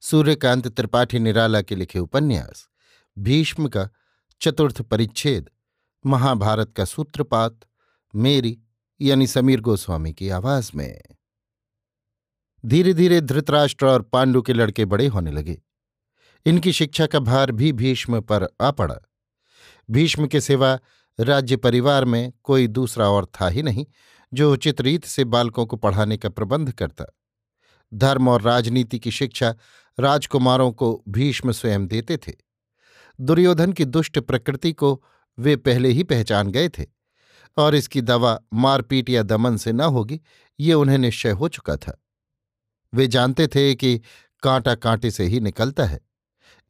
सूर्यकांत त्रिपाठी निराला के लिखे उपन्यास, भीष्म का चतुर्थ परिच्छेद, महाभारत का सूत्रपात, मेरी यानी समीर गोस्वामी की आवाज़ में। धीरे धीरे धृतराष्ट्र और पांडु के लड़के बड़े होने लगे। इनकी शिक्षा का भार भी भीष्म पर आ पड़ा। भीष्म के सिवा राज्य परिवार में कोई दूसरा और था ही नहीं, जो उचित रीत से बालकों को पढ़ाने का प्रबंध करता। धर्म और राजनीति की शिक्षा राजकुमारों को भीष्म स्वयं देते थे। दुर्योधन की दुष्ट प्रकृति को वे पहले ही पहचान गए थे, और इसकी दवा, मारपीट या दमन से न होगी, ये उन्हें निश्चय हो चुका था। वे जानते थे कि कांटा कांटे से ही निकलता है,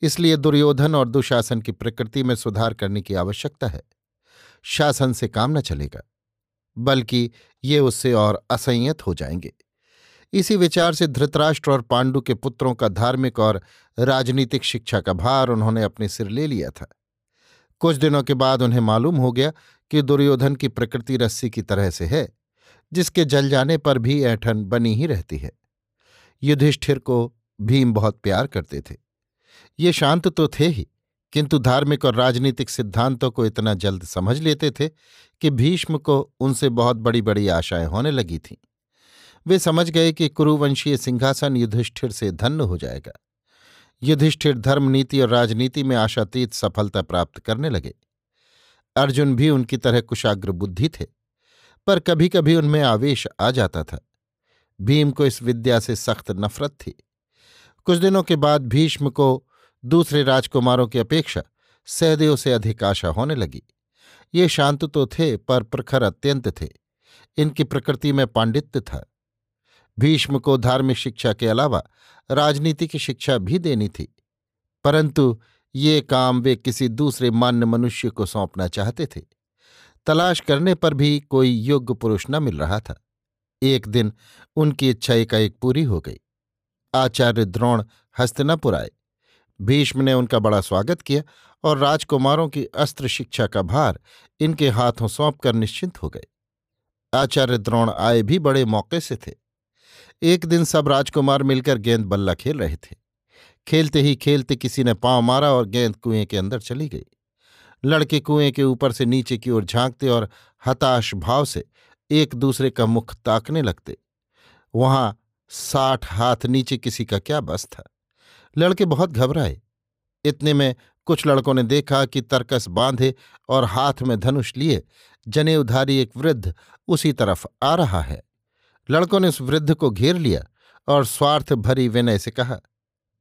इसलिए दुर्योधन और दुशासन की प्रकृति में सुधार करने की आवश्यकता है। शासन से काम न चलेगा, बल्कि ये उससे और असंयत हो जाएँगे। इसी विचार से धृतराष्ट्र और पांडु के पुत्रों का धार्मिक और राजनीतिक शिक्षा का भार उन्होंने अपने सिर ले लिया था। कुछ दिनों के बाद उन्हें मालूम हो गया कि दुर्योधन की प्रकृति रस्सी की तरह से है, जिसके जल जाने पर भी ऐठन बनी ही रहती है। युधिष्ठिर को भीम बहुत प्यार करते थे। ये शांत तो थे ही, किंतु धार्मिक और राजनीतिक सिद्धांतों को इतना जल्द समझ लेते थे कि भीष्म को उनसे बहुत बड़ी बड़ी आशाएँ होने लगी थीं। वे समझ गए कि कुरुवंशीय सिंहासन युधिष्ठिर से धन्य हो जाएगा। युधिष्ठिर धर्म नीति और राजनीति में आशातीत सफलता प्राप्त करने लगे। अर्जुन भी उनकी तरह कुशाग्र बुद्धि थे, पर कभी कभी उनमें आवेश आ जाता था। भीम को इस विद्या से सख्त नफरत थी। कुछ दिनों के बाद भीष्म को दूसरे राजकुमारों की अपेक्षा सहदेव से अधिक आशा होने लगी। ये शांत तो थे, पर प्रखर अत्यंत थे। इनकी प्रकृति में पांडित्य था। भीष्म को धार्मिक शिक्षा के अलावा राजनीति की शिक्षा भी देनी थी। परंतु ये काम वे किसी दूसरे मान्य मनुष्य को सौंपना चाहते थे। तलाश करने पर भी कोई योग्य पुरुष न मिल रहा था। एक दिन उनकी इच्छा एकाएक पूरी हो गई। आचार्य द्रोण हस्तनापुर आए। भीष्म ने उनका बड़ा स्वागत किया और राजकुमारों की अस्त्र शिक्षा का भार इनके हाथों सौंपकर निश्चिंत हो गए। आचार्य द्रोण आए भी बड़े मौके से थे। एक दिन सब राजकुमार मिलकर गेंद बल्ला खेल रहे थे। खेलते ही खेलते किसी ने पाँव मारा और गेंद कुएँ के अंदर चली गई। लड़के कुएँ के ऊपर से नीचे की ओर झांकते और हताश भाव से एक दूसरे का मुख ताकने लगते। वहाँ साठ हाथ नीचे किसी का क्या बस था। लड़के बहुत घबराए। इतने में कुछ लड़कों ने देखा कि तरकस बांधे और हाथ में धनुष लिए जनेउधारी एक वृद्ध उसी तरफ़ आ रहा है। लड़कों ने उस वृद्ध को घेर लिया और स्वार्थ भरी विनय से कहा,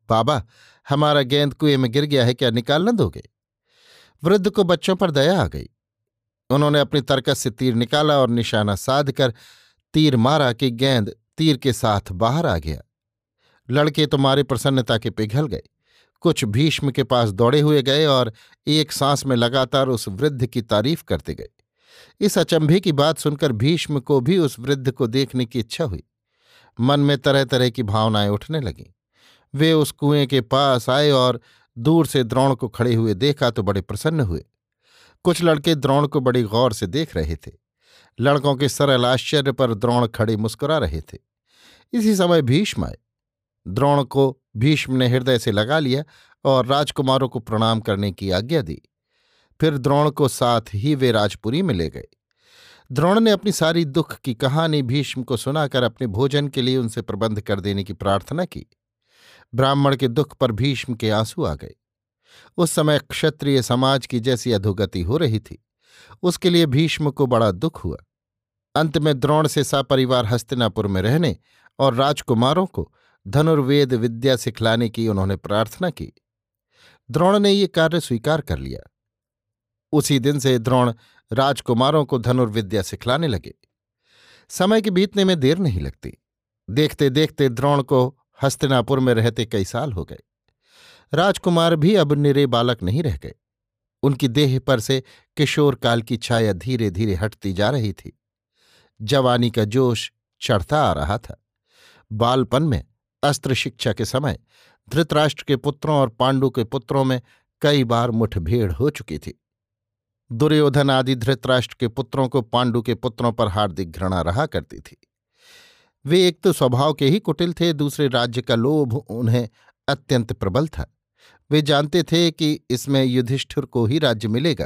बाबा, हमारा गेंद कुएँ में गिर गया है, क्या निकाल न दोगे? वृद्ध को बच्चों पर दया आ गई। उन्होंने अपनी तरकस से तीर निकाला और निशाना साध कर तीर मारा कि गेंद तीर के साथ बाहर आ गया। लड़के तो प्रसन्नता के पिघल गए। कुछ भीष्म के पास दौड़े हुए गए और एक सांस में लगातार उस वृद्ध की तारीफ़ करते गए। इस अचंभे की बात सुनकर भीष्म को भी उस वृद्ध को देखने की इच्छा हुई। मन में तरह तरह की भावनाएँ उठने लगीं। वे उस कुएँ के पास आए और दूर से द्रोण को खड़े हुए देखा तो बड़े प्रसन्न हुए। कुछ लड़के द्रोण को बड़ी गौर से देख रहे थे। लड़कों के सरल आश्चर्य पर द्रोण खड़े मुस्कुरा रहे थे। इसी समय भीष्म आए। द्रोण को भीष्म ने हृदय से लगा लिया और राजकुमारों को प्रणाम करने की आज्ञा दी। फिर द्रोण को साथ ही वे राजपुरी में ले गए। द्रोण ने अपनी सारी दुख की कहानी भीष्म को सुनाकर अपने भोजन के लिए उनसे प्रबंध कर देने की प्रार्थना की। ब्राह्मण के दुख पर भीष्म के आँसू आ गए। उस समय क्षत्रिय समाज की जैसी अधोगति हो रही थी। उसके लिए भीष्म को बड़ा दुख हुआ। अंत में द्रोण से सपरिवार हस्तिनापुर में रहने और राजकुमारों को धनुर्वेद विद्या सिखलाने की उन्होंने प्रार्थना की। द्रोण ने ये कार्य स्वीकार कर लिया। उसी दिन से द्रोण राजकुमारों को धनुर्विद्या सिखलाने लगे। समय के बीतने में देर नहीं लगती। देखते देखते द्रोण को हस्तिनापुर में रहते कई साल हो गए। राजकुमार भी अब निरे बालक नहीं रह गए। उनकी देह पर से किशोर काल की छाया धीरे धीरे हटती जा रही थी। जवानी का जोश चढ़ता आ रहा था। बालपन में अस्त्र शिक्षा के समय धृतराष्ट्र के पुत्रों और पांडु के पुत्रों में कई बार मुठभेड़ हो चुकी थी। दुर्योधन आदि धृतराष्ट्र के पुत्रों को पांडु के पुत्रों पर हार्दिक घृणा रहा करती थी। वे एक तो स्वभाव के ही कुटिल थे, दूसरे राज्य का लोभ उन्हें अत्यंत प्रबल था। वे जानते थे कि इसमें युधिष्ठिर को ही राज्य मिलेगा,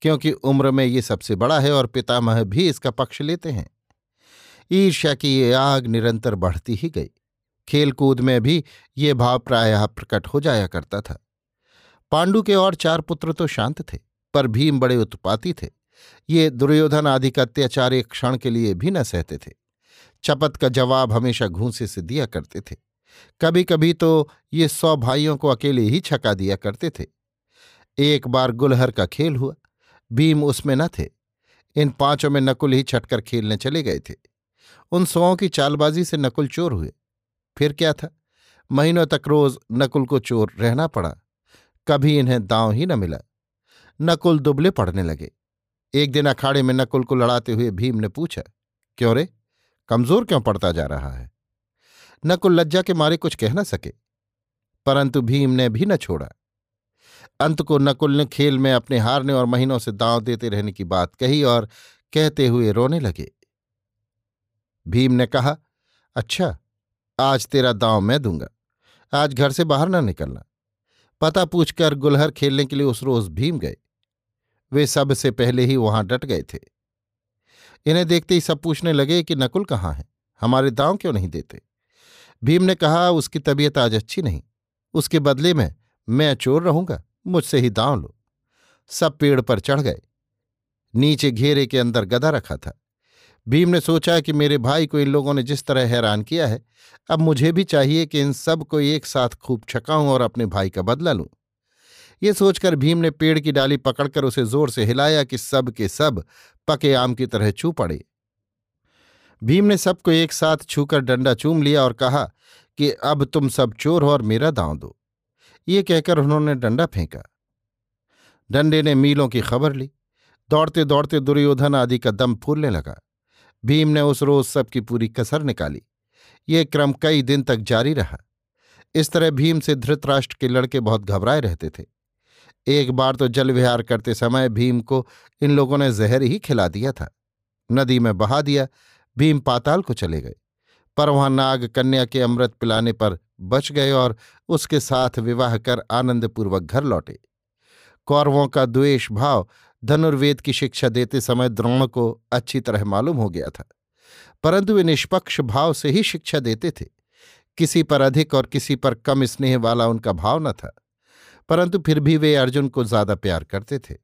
क्योंकि उम्र में ये सबसे बड़ा है और पितामह भी इसका पक्ष लेते हैं। ईर्ष्या की ये आग निरंतर बढ़ती ही गई। खेलकूद में भी ये भाव प्रायः प्रकट हो जाया करता था। पांडु के और चार पुत्र तो शांत थे। पर भीम बड़े उत्पाती थे। ये दुर्योधन आदि का अत्याचार एक क्षण के लिए भी न सहते थे। चपत का जवाब हमेशा घूंसे से दिया करते थे। कभी कभी तो ये सौ भाइयों को अकेले ही छका दिया करते थे। एक बार गुलहर का खेल हुआ। भीम उसमें न थे। इन पाँचों में नकुल ही छटकर खेलने चले गए थे। उन सौओं की चालबाजी से नकुल चोर हुए। फिर क्या था? महीनों तक रोज नकुल को चोर रहना पड़ा। कभी इन्हें दांव ही न मिला। नकुल दुबले पड़ने लगे। एक दिन अखाड़े में नकुल को लड़ाते हुए भीम ने पूछा, क्यों रे? कमज़ोर क्यों पड़ता जा रहा है? नकुल लज्जा के मारे कुछ कह न सके, परंतु भीम ने भी न छोड़ा। अंत को नकुल ने खेल में अपने हारने और महीनों से दांव देते रहने की बात कही और कहते हुए रोने लगे। भीम ने कहा अच्छा आज तेरा दांव मैं दूँगा। आज घर से बाहर न निकलना। पता पूछकर गुलहर खेलने के लिए उस रोज भीम गए। वे सबसे पहले ही वहाँ डट गए थे। इन्हें देखते ही सब पूछने लगे कि नकुल कहाँ है? हमारे दांव क्यों नहीं देते? भीम ने कहा, उसकी तबीयत आज अच्छी नहीं। उसके बदले में मैं चोर रहूँगा, मुझसे ही दांव लो। सब पेड़ पर चढ़ गए। नीचे घेरे के अंदर गदा रखा था। भीम ने सोचा कि मेरे भाई को इन लोगों ने जिस तरह हैरान किया है, अब मुझे भी चाहिए कि इन सबको एक साथ खूब छकाऊं और अपने भाई का बदला लूँ। ये सोचकर भीम ने पेड़ की डाली पकड़कर उसे ज़ोर से हिलाया कि सब के सब पके आम की तरह छू पड़े। भीम ने सबको एक साथ छूकर डंडा चूम लिया और कहा कि अब तुम सब चोर हो और मेरा दांव दो। ये कहकर उन्होंने डंडा फेंका। डंडे ने मीलों की खबर ली। दौड़ते दौड़ते दुर्योधन आदि का दम फूलने लगा। भीम ने उस रोज सबकी पूरी कसर निकाली। ये क्रम कई दिन तक जारी रहा। इस तरह भीम से धृतराष्ट्र के लड़के बहुत घबराए रहते थे। एक बार तो जल विहार करते समय भीम को इन लोगों ने जहर ही खिला दिया था। नदी में बहा दिया, भीम पाताल को चले गए। पर वहाँ नाग कन्या के अमृत पिलाने पर बच गए और उसके साथ विवाह कर आनंदपूर्वक घर लौटे। कौरवों का द्वेष भाव धनुर्वेद की शिक्षा देते समय द्रोण को अच्छी तरह मालूम हो गया था। परंतु वे निष्पक्ष भाव से ही शिक्षा देते थे। किसी पर अधिक और किसी पर कम स्नेह वाला उनका भाव न था। परंतु फिर भी वे अर्जुन को ज़्यादा प्यार करते थे।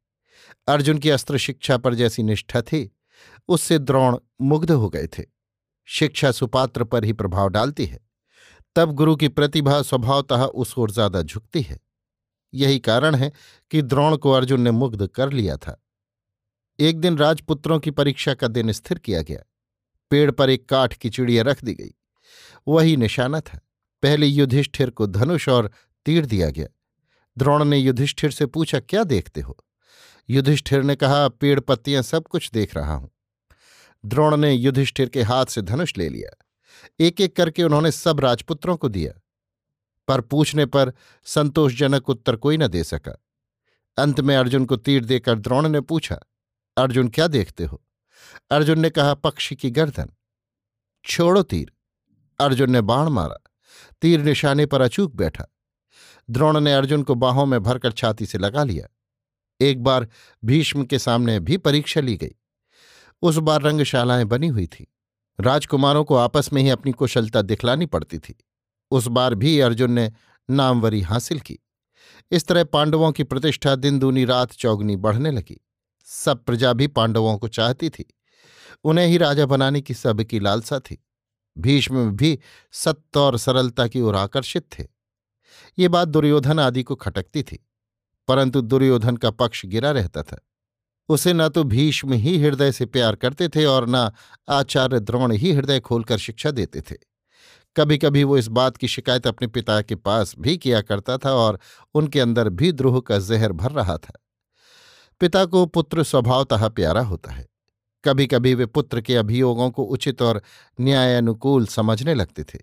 अर्जुन की अस्त्र शिक्षा पर जैसी निष्ठा थी, उससे द्रोण मुग्ध हो गए थे। शिक्षा सुपात्र पर ही प्रभाव डालती है। तब गुरु की प्रतिभा स्वभावतः उस ओर ज़्यादा झुकती है। यही कारण है कि द्रोण को अर्जुन ने मुग्ध कर लिया था। एक दिन राजपुत्रों की परीक्षा का दिन स्थिर किया गया। पेड़ पर एक काठ की चिड़िया रख दी गई। वही निशाना था। पहले युधिष्ठिर को धनुष और तीर दिया गया। द्रोण ने युधिष्ठिर से पूछा, क्या देखते हो? युधिष्ठिर ने कहा पेड़ पत्तियाँ सब कुछ देख रहा हूँ। द्रोण ने युधिष्ठिर के हाथ से धनुष ले लिया। एक एक करके उन्होंने सब राजपुत्रों को दिया। पर पूछने पर संतोषजनक उत्तर कोई न दे सका। अंत में अर्जुन को तीर देकर द्रोण ने पूछा, अर्जुन, क्या देखते हो? अर्जुन ने कहा, पक्षी की गर्दन। छोड़ो तीर। अर्जुन ने बाण मारा। तीर निशाने पर अचूक बैठा। द्रोण ने अर्जुन को बाहों में भरकर छाती से लगा लिया। एक बार भीष्म के सामने भी परीक्षा ली गई। उस बार रंगशालाएँ बनी हुई थी। राजकुमारों को आपस में ही अपनी कुशलता दिखलानी पड़ती थी। उस बार भी अर्जुन ने नामवरी हासिल की। इस तरह पांडवों की प्रतिष्ठा दिन दूनी रात चौगनी बढ़ने लगी। सब प्रजा भी पांडवों को चाहती थी। उन्हें ही राजा बनाने की सबकी लालसा थी। भीष्म भी सत्य और सरलता की ओर आकर्षित थे। ये बात दुर्योधन आदि को खटकती थी, परंतु दुर्योधन का पक्ष गिरा रहता था। उसे न तो भीष्म ही हृदय से प्यार करते थे और न आचार्य द्रोण ही हृदय खोलकर शिक्षा देते थे। कभी कभी वो इस बात की शिकायत अपने पिता के पास भी किया करता था और उनके अंदर भी द्रोह का जहर भर रहा था। पिता को पुत्र स्वभावतः प्यारा होता है। कभी कभी वे पुत्र के अभियोगों को उचित और न्यायानुकूल समझने लगते थे।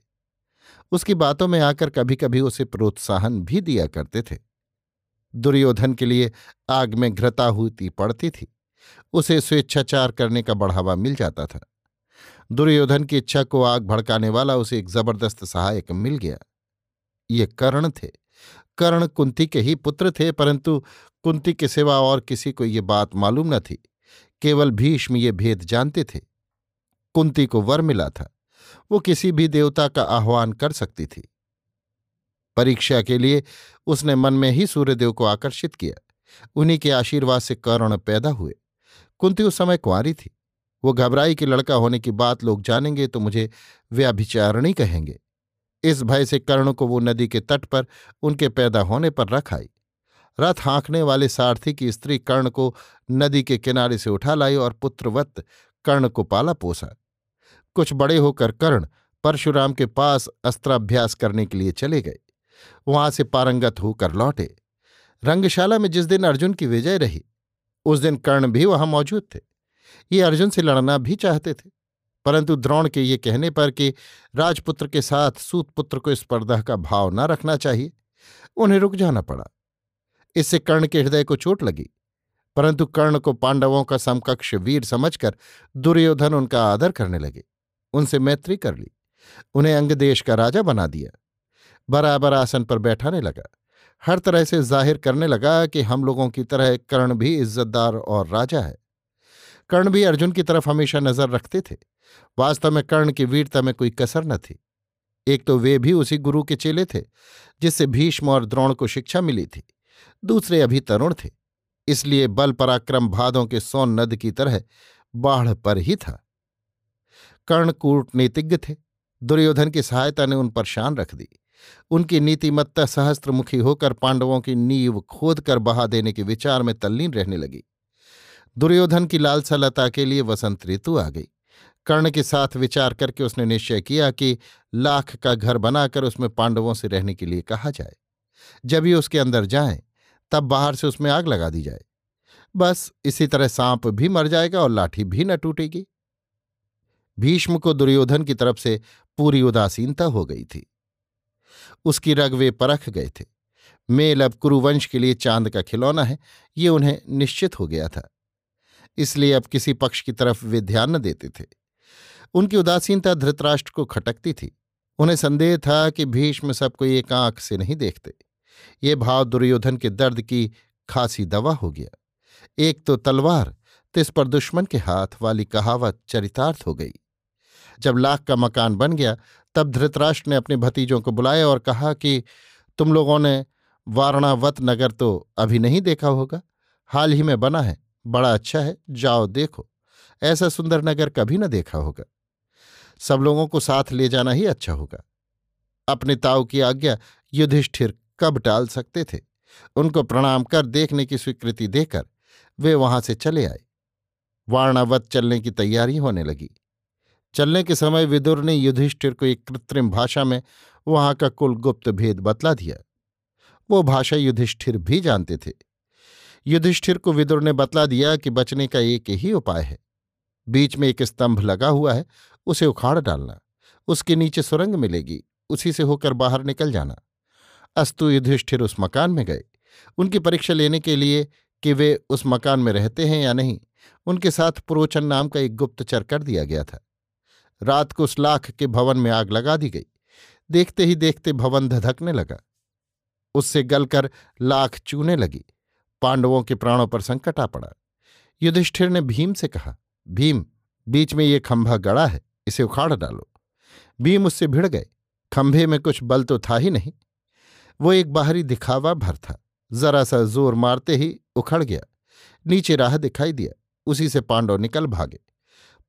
उसकी बातों में आकर कभी कभी उसे प्रोत्साहन भी दिया करते थे। दुर्योधन के लिए आग में घृता हुई पड़ती थी। उसे स्वेच्छाचार करने का बढ़ावा मिल जाता था। दुर्योधन की इच्छा को आग भड़काने वाला उसे एक ज़बरदस्त सहायक मिल गया। ये कर्ण थे। कर्ण कुंती के ही पुत्र थे, परंतु कुंती के सिवा और किसी को ये बात मालूम न थी। केवल भीष्म ये भेद जानते थे। कुंती को वर मिला था। वो किसी भी देवता का आह्वान कर सकती थी। परीक्षा के लिए उसने मन में ही सूर्यदेव को आकर्षित किया। उन्हीं के आशीर्वाद से कर्ण पैदा हुए। कुंती उस समय कुंवारी थी। वो घबराई कि लड़का होने की बात लोग जानेंगे तो मुझे व्याभिचारणी कहेंगे। इस भय से कर्ण को वो नदी के तट पर उनके पैदा होने पर रख आई। रथ हाँकने वाले सारथी की स्त्री कर्ण को नदी के किनारे से उठा लाई और पुत्रवत कर्ण को पाला पोसा। कुछ बड़े होकर कर्ण परशुराम के पास अस्त्राभ्यास करने के लिए चले गए। वहाँ से पारंगत होकर लौटे। रंगशाला में जिस दिन अर्जुन की विजय रही, उस दिन कर्ण भी वहाँ मौजूद थे। ये अर्जुन से लड़ना भी चाहते थे, परंतु द्रोण के ये कहने पर कि राजपुत्र के साथ सूतपुत्र को स्पर्धा का भाव न रखना चाहिए, उन्हें रुक जाना पड़ा। इससे कर्ण के हृदय को चोट लगी, परंतु कर्ण को पांडवों का समकक्ष वीर समझकर दुर्योधन उनका आदर करने लगे। उनसे मैत्री कर ली। उन्हें अंगदेश का राजा बना दिया। बराबर आसन पर बैठाने लगा। हर तरह से ज़ाहिर करने लगा कि हम लोगों की तरह कर्ण भी इज्जतदार और राजा है। कर्ण भी अर्जुन की तरफ़ हमेशा नज़र रखते थे। वास्तव में कर्ण की वीरता में कोई कसर न थी। एक तो वे भी उसी गुरु के चेले थे, जिससे भीष्म और द्रोण को शिक्षा मिली थी। दूसरे अभी तरुण थे। इसलिए बल पराक्रम भादों के सोन नद की तरह बाढ़ पर ही था। कर्ण कूटनीतिज्ञ थे। दुर्योधन की सहायता ने उन पर शान रख दी। उनकी नीतिमत्ता सहस्त्रमुखी होकर पांडवों की नींव खोद कर बहा देने के विचार में तल्लीन रहने लगी। दुर्योधन की लालसा लता के लिए वसंत ऋतु आ गई। कर्ण के साथ विचार करके उसने निश्चय किया कि लाख का घर बनाकर उसमें पांडवों से रहने के लिए कहा जाए। जब ये उसके अंदर जाए, तब बाहर से उसमें आग लगा दी जाए। बस इसी तरह सांप भी मर जाएगा और लाठी भी न टूटेगी। भीष्म को दुर्योधन की तरफ़ से पूरी उदासीनता हो गई थी। उसकी रग वे परख गए थे। मेल अब कुरुवंश के लिए चाँद का खिलौना है, ये उन्हें निश्चित हो गया था। इसलिए अब किसी पक्ष की तरफ़ वे ध्यान न देते थे। उनकी उदासीनता धृतराष्ट्र को खटकती थी। उन्हें संदेह था कि भीष्म सबको एक आँख से नहीं देखते। ये भाव दुर्योधन के दर्द की खासी दवा हो गया। एक तो तलवार, तिस पर दुश्मन के हाथ वाली कहावत चरितार्थ हो गई। जब लाख का मकान बन गया, तब धृतराष्ट्र ने अपने भतीजों को बुलाया और कहा कि, तुम लोगों ने वारणावत नगर तो अभी नहीं देखा होगा। हाल ही में बना है, बड़ा अच्छा है, जाओ देखो। ऐसा सुंदर नगर कभी न देखा होगा। सब लोगों को साथ ले जाना ही अच्छा होगा। अपने ताऊ की आज्ञा युधिष्ठिर कब टाल सकते थे? उनको प्रणाम कर देखने की स्वीकृति देकर वे वहाँ से चले आए। वारणावत चलने की तैयारी होने लगी। चलने के समय विदुर ने युधिष्ठिर को एक कृत्रिम भाषा में वहाँ का कुल गुप्त भेद बतला दिया। वो भाषा युधिष्ठिर भी जानते थे। युधिष्ठिर को विदुर ने बतला दिया कि बचने का एक ही उपाय है। बीच में एक स्तंभ लगा हुआ है, उसे उखाड़ डालना। उसके नीचे सुरंग मिलेगी, उसी से होकर बाहर निकल जाना। अस्तु युधिष्ठिर उस मकान में गए। उनकी परीक्षा लेने के लिए कि वे उस मकान में रहते हैं या नहीं, उनके साथ पुरोचन नाम का एक गुप्तचर कर दिया गया था। रात को उस लाख के भवन में आग लगा दी गई। देखते ही देखते भवन धधकने लगा। उससे गलकर लाख चूने लगी। पांडवों के प्राणों पर संकट आ पड़ा। युधिष्ठिर ने भीम से कहा, भीम, बीच में ये खंभा गड़ा है, इसे उखाड़ डालो। भीम उससे भिड़ गए। खंभे में कुछ बल तो था ही नहीं। वो एक बाहरी दिखावा भर था। जरा सा ज़ोर मारते ही उखड़ गया। नीचे राह दिखाई दिया। उसी से पांडव निकल भागे।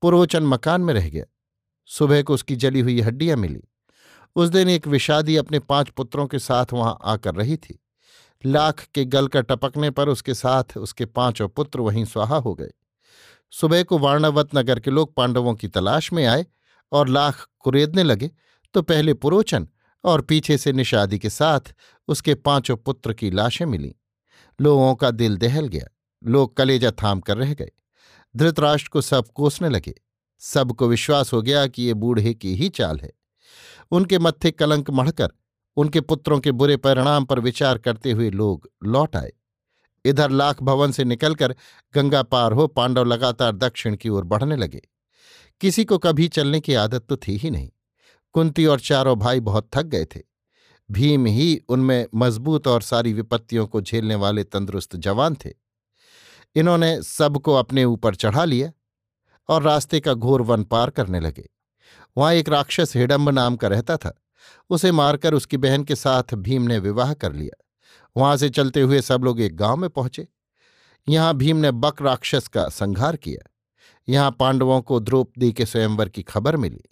पुरोचन मकान में रह गया। सुबह को उसकी जली हुई हड्डियाँ मिली। उस दिन एक विषादी अपने पाँच पुत्रों के साथ वहाँ आकर रही थी। लाख के गल का टपकने पर उसके साथ उसके पाँचों पुत्र वहीं स्वाहा हो गए। सुबह को वार्णावत नगर के लोग पांडवों की तलाश में आए और लाख कुरेदने लगे तो पहले पुरोचन और पीछे से निषादी के साथ उसके पाँचों पुत्र की लाशें मिलीं। लोगों का दिल दहल गया। लोग कलेजा थाम कर रह गए। धृतराष्ट्र को सब कोसने लगे। सबको विश्वास हो गया कि ये बूढ़े की ही चाल है। उनके मत्थे कलंक मढ़कर, उनके पुत्रों के बुरे परिणाम पर विचार करते हुए लोग लौट आए। इधर लाख भवन से निकलकर गंगा पार हो पांडव लगातार दक्षिण की ओर बढ़ने लगे। किसी को कभी चलने की आदत तो थी ही नहीं। कुंती और चारों भाई बहुत थक गए थे। भीम ही उनमें मज़बूत और सारी विपत्तियों को झेलने वाले तंदुरुस्त जवान थे। इन्होंने सबको अपने ऊपर चढ़ा लिया। और रास्ते का घोर वन पार करने लगे। वहाँ एक राक्षस हिडम्ब नाम का रहता था। उसे मारकर उसकी बहन के साथ भीम ने विवाह कर लिया। वहाँ से चलते हुए सब लोग एक गाँव में पहुँचे। यहाँ भीम ने बक राक्षस का संहार किया। यहाँ पांडवों को द्रौपदी के स्वयंवर की खबर मिली।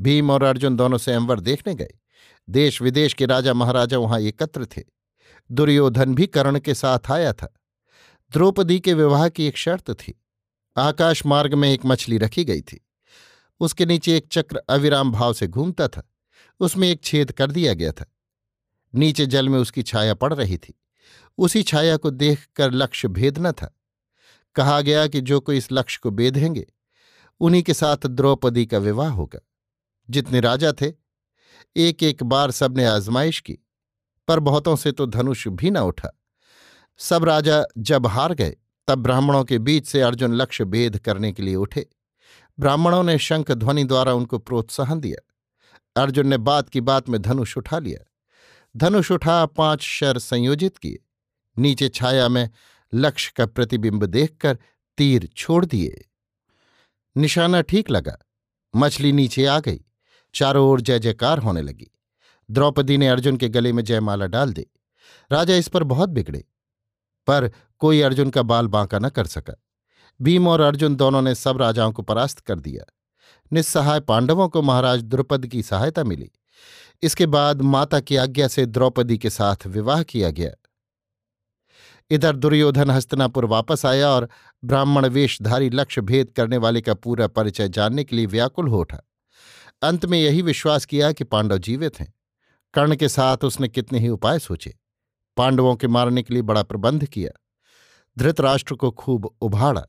भीम और अर्जुन दोनों स्वयंवर देखने गए। देश विदेश के राजा महाराजा वहाँ एकत्र थे। दुर्योधन भी कर्ण के साथ आया था। द्रौपदी के विवाह की एक शर्त थी। आकाश मार्ग में एक मछली रखी गई थी। उसके नीचे एक चक्र अविराम भाव से घूमता था। उसमें एक छेद कर दिया गया था। नीचे जल में उसकी छाया पड़ रही थी। उसी छाया को देखकर लक्ष्य भेदना था। कहा गया कि जो कोई इस लक्ष्य को बेधेंगे उन्हीं के साथ द्रौपदी का विवाह होगा। जितने राजा थे एक एक बार सबने आजमाइश की, पर बहुतों से तो धनुष भी न उठा। सब राजा जब हार गए तब ब्राह्मणों के बीच से अर्जुन लक्ष्य भेद करने के लिए उठे। ब्राह्मणों ने शंख ध्वनि द्वारा उनको प्रोत्साहन दिया। अर्जुन ने बात की बात में धनुष उठा लिया। धनुष उठा, पाँच शर संयोजित किए। नीचे छाया में लक्ष्य का प्रतिबिंब देखकर तीर छोड़ दिए। निशाना ठीक लगा। मछली नीचे आ गई। चारों ओर जय जयकार होने लगी। द्रौपदी ने अर्जुन के गले में जयमाला डाल दी। राजा इस पर बहुत बिगड़े। पर कोई अर्जुन का बाल बांका न कर सका। भीम और अर्जुन दोनों ने सब राजाओं को परास्त कर दिया। निस्सहाय पांडवों को महाराज द्रुपद की सहायता मिली। इसके बाद माता की आज्ञा से द्रौपदी के साथ विवाह किया गया। इधर दुर्योधन हस्तनापुर वापस आया और ब्राह्मण वेशधारी लक्ष्य भेद करने वाले का पूरा परिचय जानने के लिए व्याकुल हो उठा। अंत में यही विश्वास किया कि पांडव जीवित हैं। कर्ण के साथ उसने कितने ही उपाय सोचे। पांडवों के मारने के लिए बड़ा प्रबंध किया। धृतराष्ट्र को खूब उभाड़ा।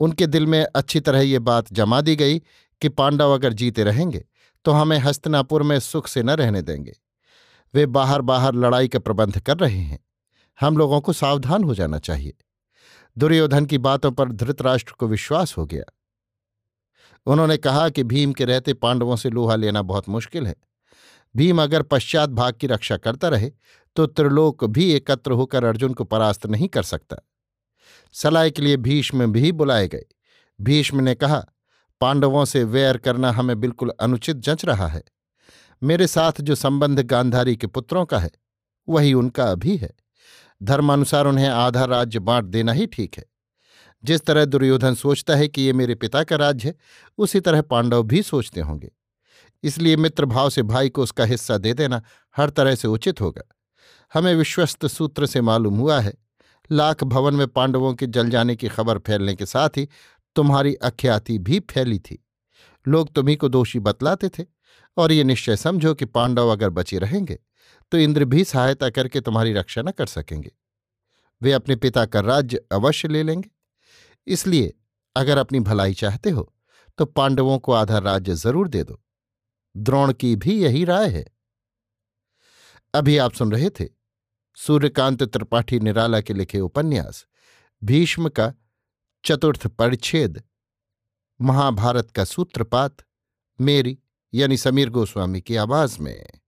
उनके दिल में अच्छी तरह ये बात जमा दी गई कि पांडव अगर जीते रहेंगे तो हमें हस्तनापुर में सुख से न रहने देंगे। वे बाहर बाहर लड़ाई का प्रबंध कर रहे हैं। हम लोगों को सावधान हो जाना चाहिए। दुर्योधन की बातों पर धृतराष्ट्र को विश्वास हो गया। उन्होंने कहा कि भीम के रहते पांडवों से लोहा लेना बहुत मुश्किल है। भीम अगर पश्चात भाग की रक्षा करता रहे तो त्रिलोक भी एकत्र होकर अर्जुन को परास्त नहीं कर सकता। सलाह के लिए भीष्म भी बुलाए गए। भीष्म ने कहा, पांडवों से वैर करना हमें बिल्कुल अनुचित जंच रहा है। मेरे साथ जो संबंध गांधारी के पुत्रों का है, वही उनका भी है। धर्मानुसार उन्हें आधा राज्य बांट देना ही ठीक है। जिस तरह दुर्योधन सोचता है कि ये मेरे पिता का राज्य है, उसी तरह पांडव भी सोचते होंगे। इसलिए मित्र भाव से भाई को उसका हिस्सा दे देना हर तरह से उचित होगा। हमें विश्वस्त सूत्र से मालूम हुआ है। लाख भवन में पांडवों के जल जाने की खबर फैलने के साथ ही तुम्हारी अख्याति भी फैली थी। लोग तुम्ही को दोषी बतलाते थे और ये निश्चय समझो कि पांडव अगर बचे रहेंगे तो इंद्र भी सहायता करके तुम्हारी रक्षा न कर सकेंगे। वे अपने पिता का राज्य अवश्य ले लेंगे। इसलिए अगर अपनी भलाई चाहते हो तो पांडवों को आधा राज्य ज़रूर दे दो। द्रोण की भी यही राय है। अभी आप सुन रहे थे सूर्यकांत त्रिपाठी निराला के लिखे उपन्यास, भीष्म का चतुर्थ परिच्छेद, महाभारत का सूत्रपात, मेरी यानी समीर गोस्वामी की आवाज़ में।